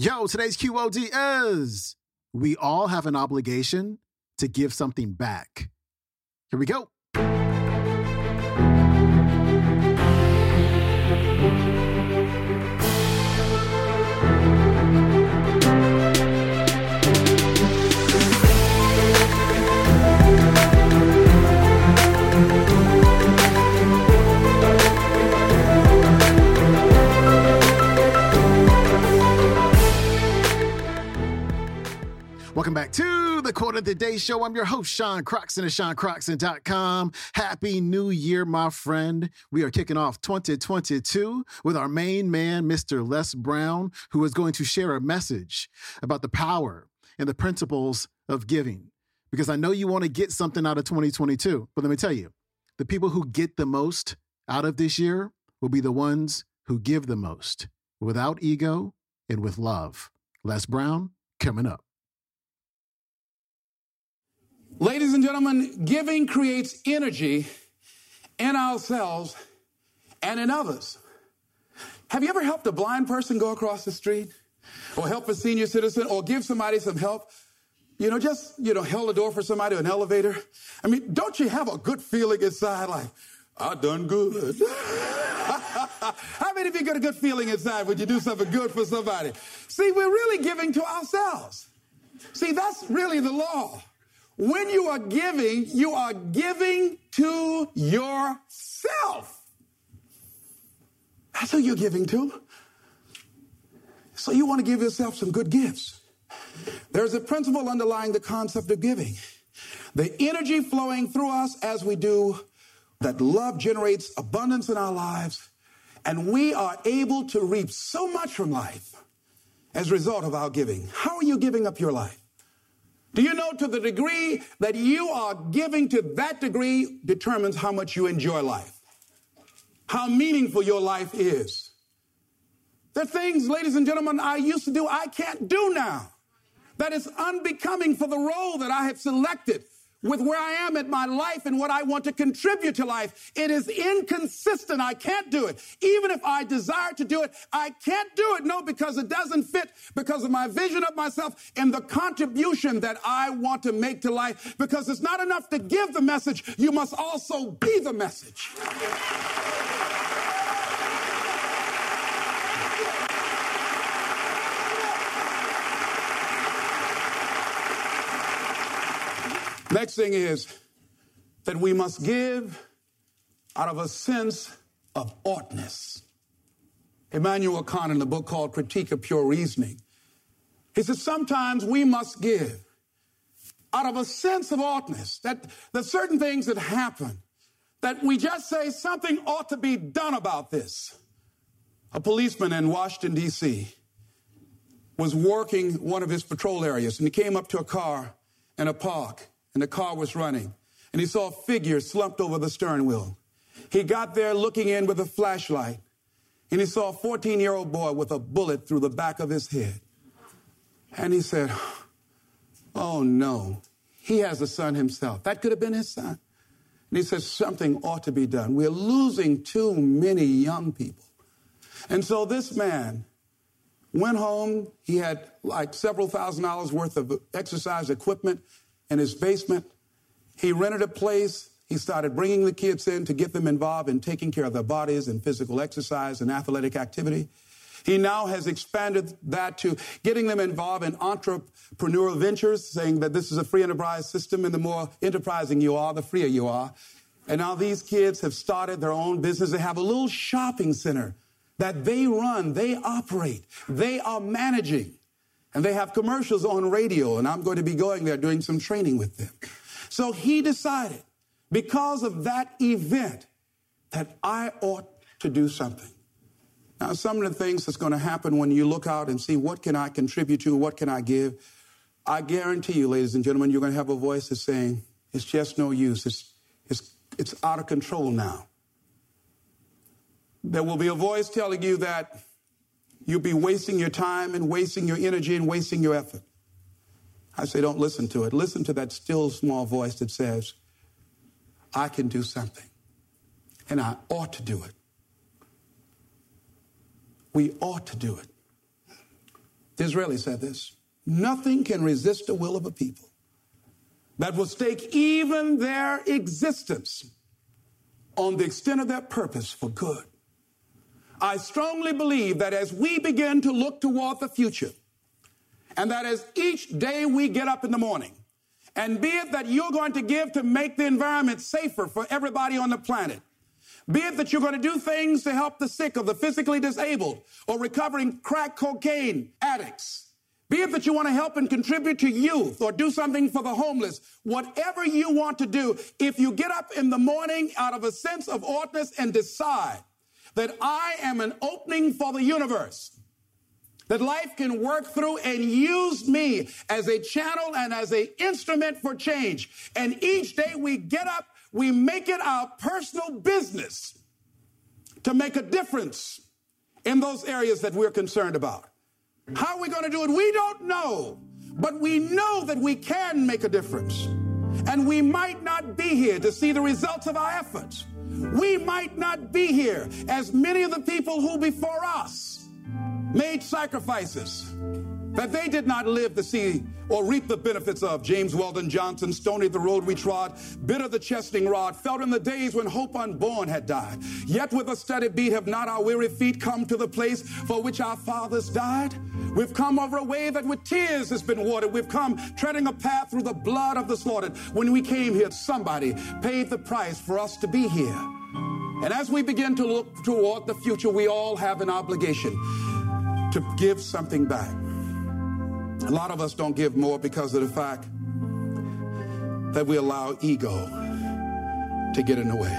Yo, today's QOD is we all have an obligation to give something back. Here we go. Quote of the Day Show. I'm your host, Sean Croxton of SeanCroxton.com. Happy New Year, my friend. We are kicking off 2022 with our main man, Mr. Les Brown, who is going to share a message about the power and the principles of giving. Because I know you want to get something out of 2022, but let me tell you, the people who get the most out of this year will be the ones who give the most without ego and with love. Les Brown coming up. Ladies and gentlemen, giving creates energy in ourselves and in others. Have you ever helped a blind person go across the street? Or help a senior citizen? Or give somebody some help? You know, just, you know, held a door for somebody, an elevator. I mean, don't you have a good feeling inside like, I done good? How many of you get a good feeling inside when you do something good for somebody? See, we're really giving to ourselves. See, that's really the law. When you are giving, you are giving to yourself. That's who you're giving to. So you want to give yourself some good gifts. There's a principle underlying the concept of giving. The energy flowing through us as we do, that love generates abundance in our lives, and we are able to reap so much from life as a result of our giving. How are you giving up your life? Do you know to the degree that you are giving to that degree determines how much you enjoy life, how meaningful your life is? Are things, ladies and gentlemen, I used to do, I can't do now. That is unbecoming for the role that I have selected with where I am in my life and what I want to contribute to life. It is inconsistent. I can't do it. Even if I desire to do it, I can't do it. No, because it doesn't fit because of my vision of myself and the contribution that I want to make to life. Because it's not enough to give the message. You must also be the message. Next thing is that we must give out of a sense of oughtness. Immanuel Kant, in the book called Critique of Pure Reasoning, he says sometimes we must give out of a sense of oughtness, that the certain things that happen, that we just say something ought to be done about this. A policeman in Washington, D.C., was working one of his patrol areas, and he came up to a car in a park and the car was running. And he saw a figure slumped over the stern wheel. He got there looking in with a flashlight, and he saw a 14 year old boy with a bullet through the back of his head. And he said, Oh no, he has a son himself. That could have been his son. And he said, Something ought to be done. We're losing too many young people. And so this man went home. He had like several thousand dollars worth of exercise equipment in his basement. He rented a place. He started bringing the kids in to get them involved in taking care of their bodies and physical exercise and athletic activity. He now has expanded that to getting them involved in entrepreneurial ventures, saying that this is a free enterprise system, and the more enterprising you are, the freer you are. And now these kids have started their own business. They have a little shopping center that they run, they operate, they are managing. And they have commercials on radio, and I'm going to be going there doing some training with them. So he decided, because of that event, that I ought to do something. Now, some of the things that's going to happen when you look out and see what can I contribute to, what can I give, I guarantee you, ladies and gentlemen, you're going to have a voice that's saying, it's just no use. It's, it's, it's out of control now. There will be a voice telling you that you'll be wasting your time and wasting your energy and wasting your effort. I say, don't listen to it. Listen to that still small voice that says, I can do something and I ought to do it. We ought to do it. Disraeli said this Nothing can resist the will of a people that will stake even their existence on the extent of their purpose for good. I strongly believe that as we begin to look toward the future, and that as each day we get up in the morning, and be it that you're going to give to make the environment safer for everybody on the planet, be it that you're going to do things to help the sick or the physically disabled or recovering crack cocaine addicts, be it that you want to help and contribute to youth or do something for the homeless, whatever you want to do, if you get up in the morning out of a sense of oughtness and decide that I am an opening for the universe, that life can work through and use me as a channel and as an instrument for change. And each day we get up, we make it our personal business to make a difference in those areas that we're concerned about. How are we going to do it? We don't know. But we know that we can make a difference. And we might not be here to see the results of our efforts. We might not be here as many of the people who before us made sacrifices that they did not live to see or reap the benefits of. James Weldon Johnson, stony the road we trod, bitter the chesting rod, felt in the days when hope unborn had died. Yet with a steady beat have not our weary feet come to the place for which our fathers died. We've come over a way that with tears has been watered. We've come treading a path through the blood of the slaughtered. When we came here, somebody paid the price for us to be here. And as we begin to look toward the future, we all have an obligation to give something back. A lot of us don't give more because of the fact that we allow ego to get in the way.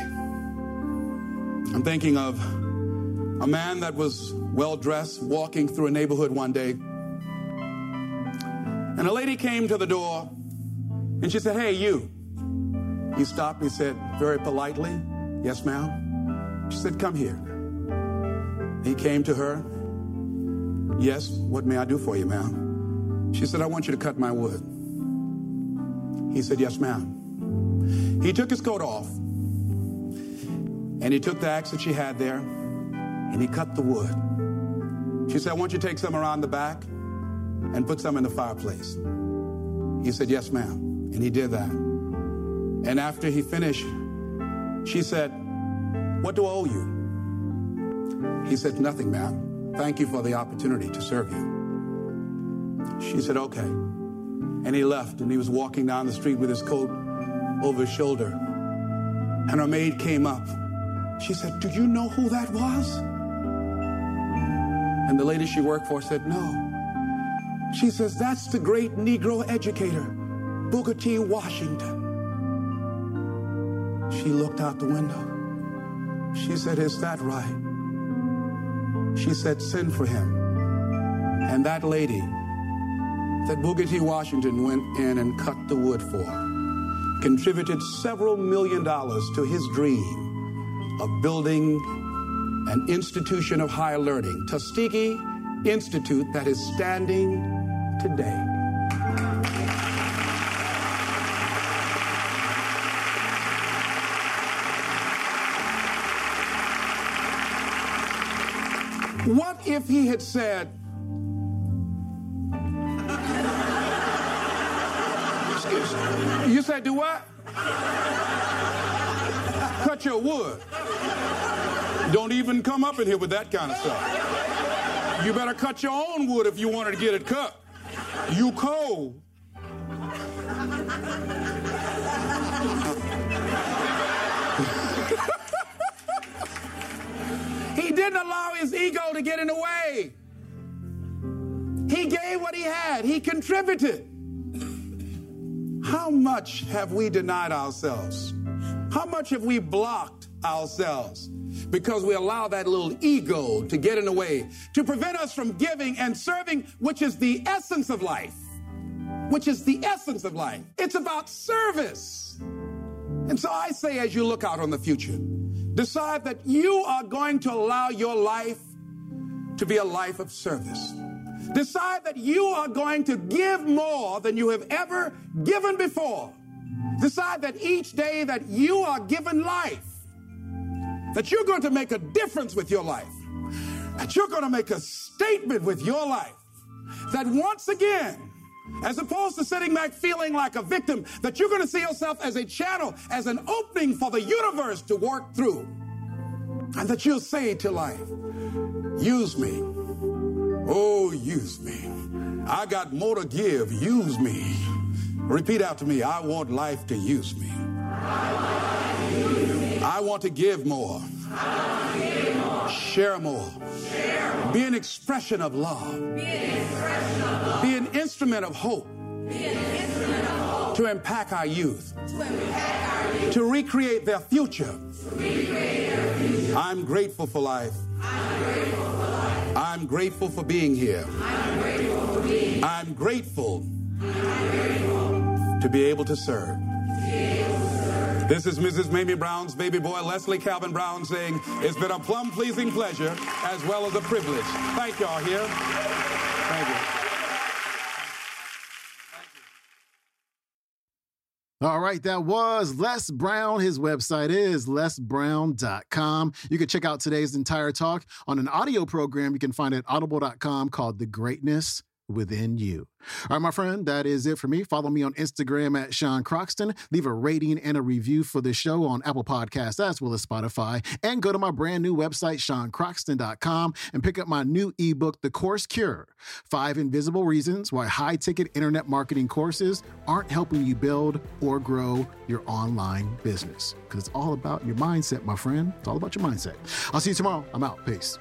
I'm thinking of a man that was well dressed walking through a neighborhood one day. And a lady came to the door and she said, Hey, you. He stopped. He said, very politely, Yes, ma'am. She said, Come here. He came to her. Yes, what may I do for you, ma'am? She said, I want you to cut my wood. He said, Yes, ma'am. He took his coat off and he took the axe that she had there and he cut the wood. She said, I want you to take some around the back and put some in the fireplace. He said, Yes, ma'am. And he did that. And after he finished, she said, What do I owe you? He said, Nothing, ma'am. Thank you for the opportunity to serve you. She said, Okay. And he left and he was walking down the street with his coat over his shoulder. And her maid came up. She said, Do you know who that was? And the lady she worked for said, No. She says, That's the great Negro educator, Booker T. Washington. She looked out the window. She said, Is that right? She said, Send for him. And that lady that Booker T. Washington went in and cut the wood for contributed several million dollars to his dream of building an institution of higher learning, Tuskegee Institute, that is standing today. What if he had said, You said, do what? Cut your wood. Don't even come up in here with that kind of stuff. You better cut your own wood if you wanted to get it cut. You cold. he didn't allow his ego to get in the way. He gave what he had, he contributed. How much have we denied ourselves? How much have we blocked ourselves because we allow that little ego to get in the way, to prevent us from giving and serving, which is the essence of life? Which is the essence of life. It's about service. And so I say, as you look out on the future, decide that you are going to allow your life to be a life of service. Decide that you are going to give more than you have ever given before. Decide that each day that you are given life, that you're going to make a difference with your life, that you're going to make a statement with your life, that once again, as opposed to sitting back feeling like a victim, that you're going to see yourself as a channel, as an opening for the universe to work through. And that you'll say to life, use me. Oh, use me. I got more to give. Use me. Repeat after me. I want life to use me. I want to give more. Share more. Be an expression of love. Be an instrument of hope. To impact our youth. To recreate their future. I'm grateful for life. I'm grateful for being here. I'm grateful to be able to serve. This is Mrs. Mamie Brown's baby boy, Leslie Calvin Brown, saying, It's been a plum pleasing pleasure as well as a privilege. Thank y'all here. Thank you. All right, that was Les Brown. His website is lesbrown.com. You can check out today's entire talk on an audio program you can find at audible.com called The Greatness within you. All right, my friend, that is it for me. Follow me on Instagram at Sean Croxton. Leave a rating and a review for the show on Apple Podcasts as well as Spotify. And go to my brand new website, SeanCroxton.com, and pick up my new ebook, The Course Cure Five Invisible Reasons Why High Ticket Internet Marketing Courses Aren't Helping You Build or Grow Your Online Business. Because it's all about your mindset, my friend. It's all about your mindset. I'll see you tomorrow. I'm out. Peace.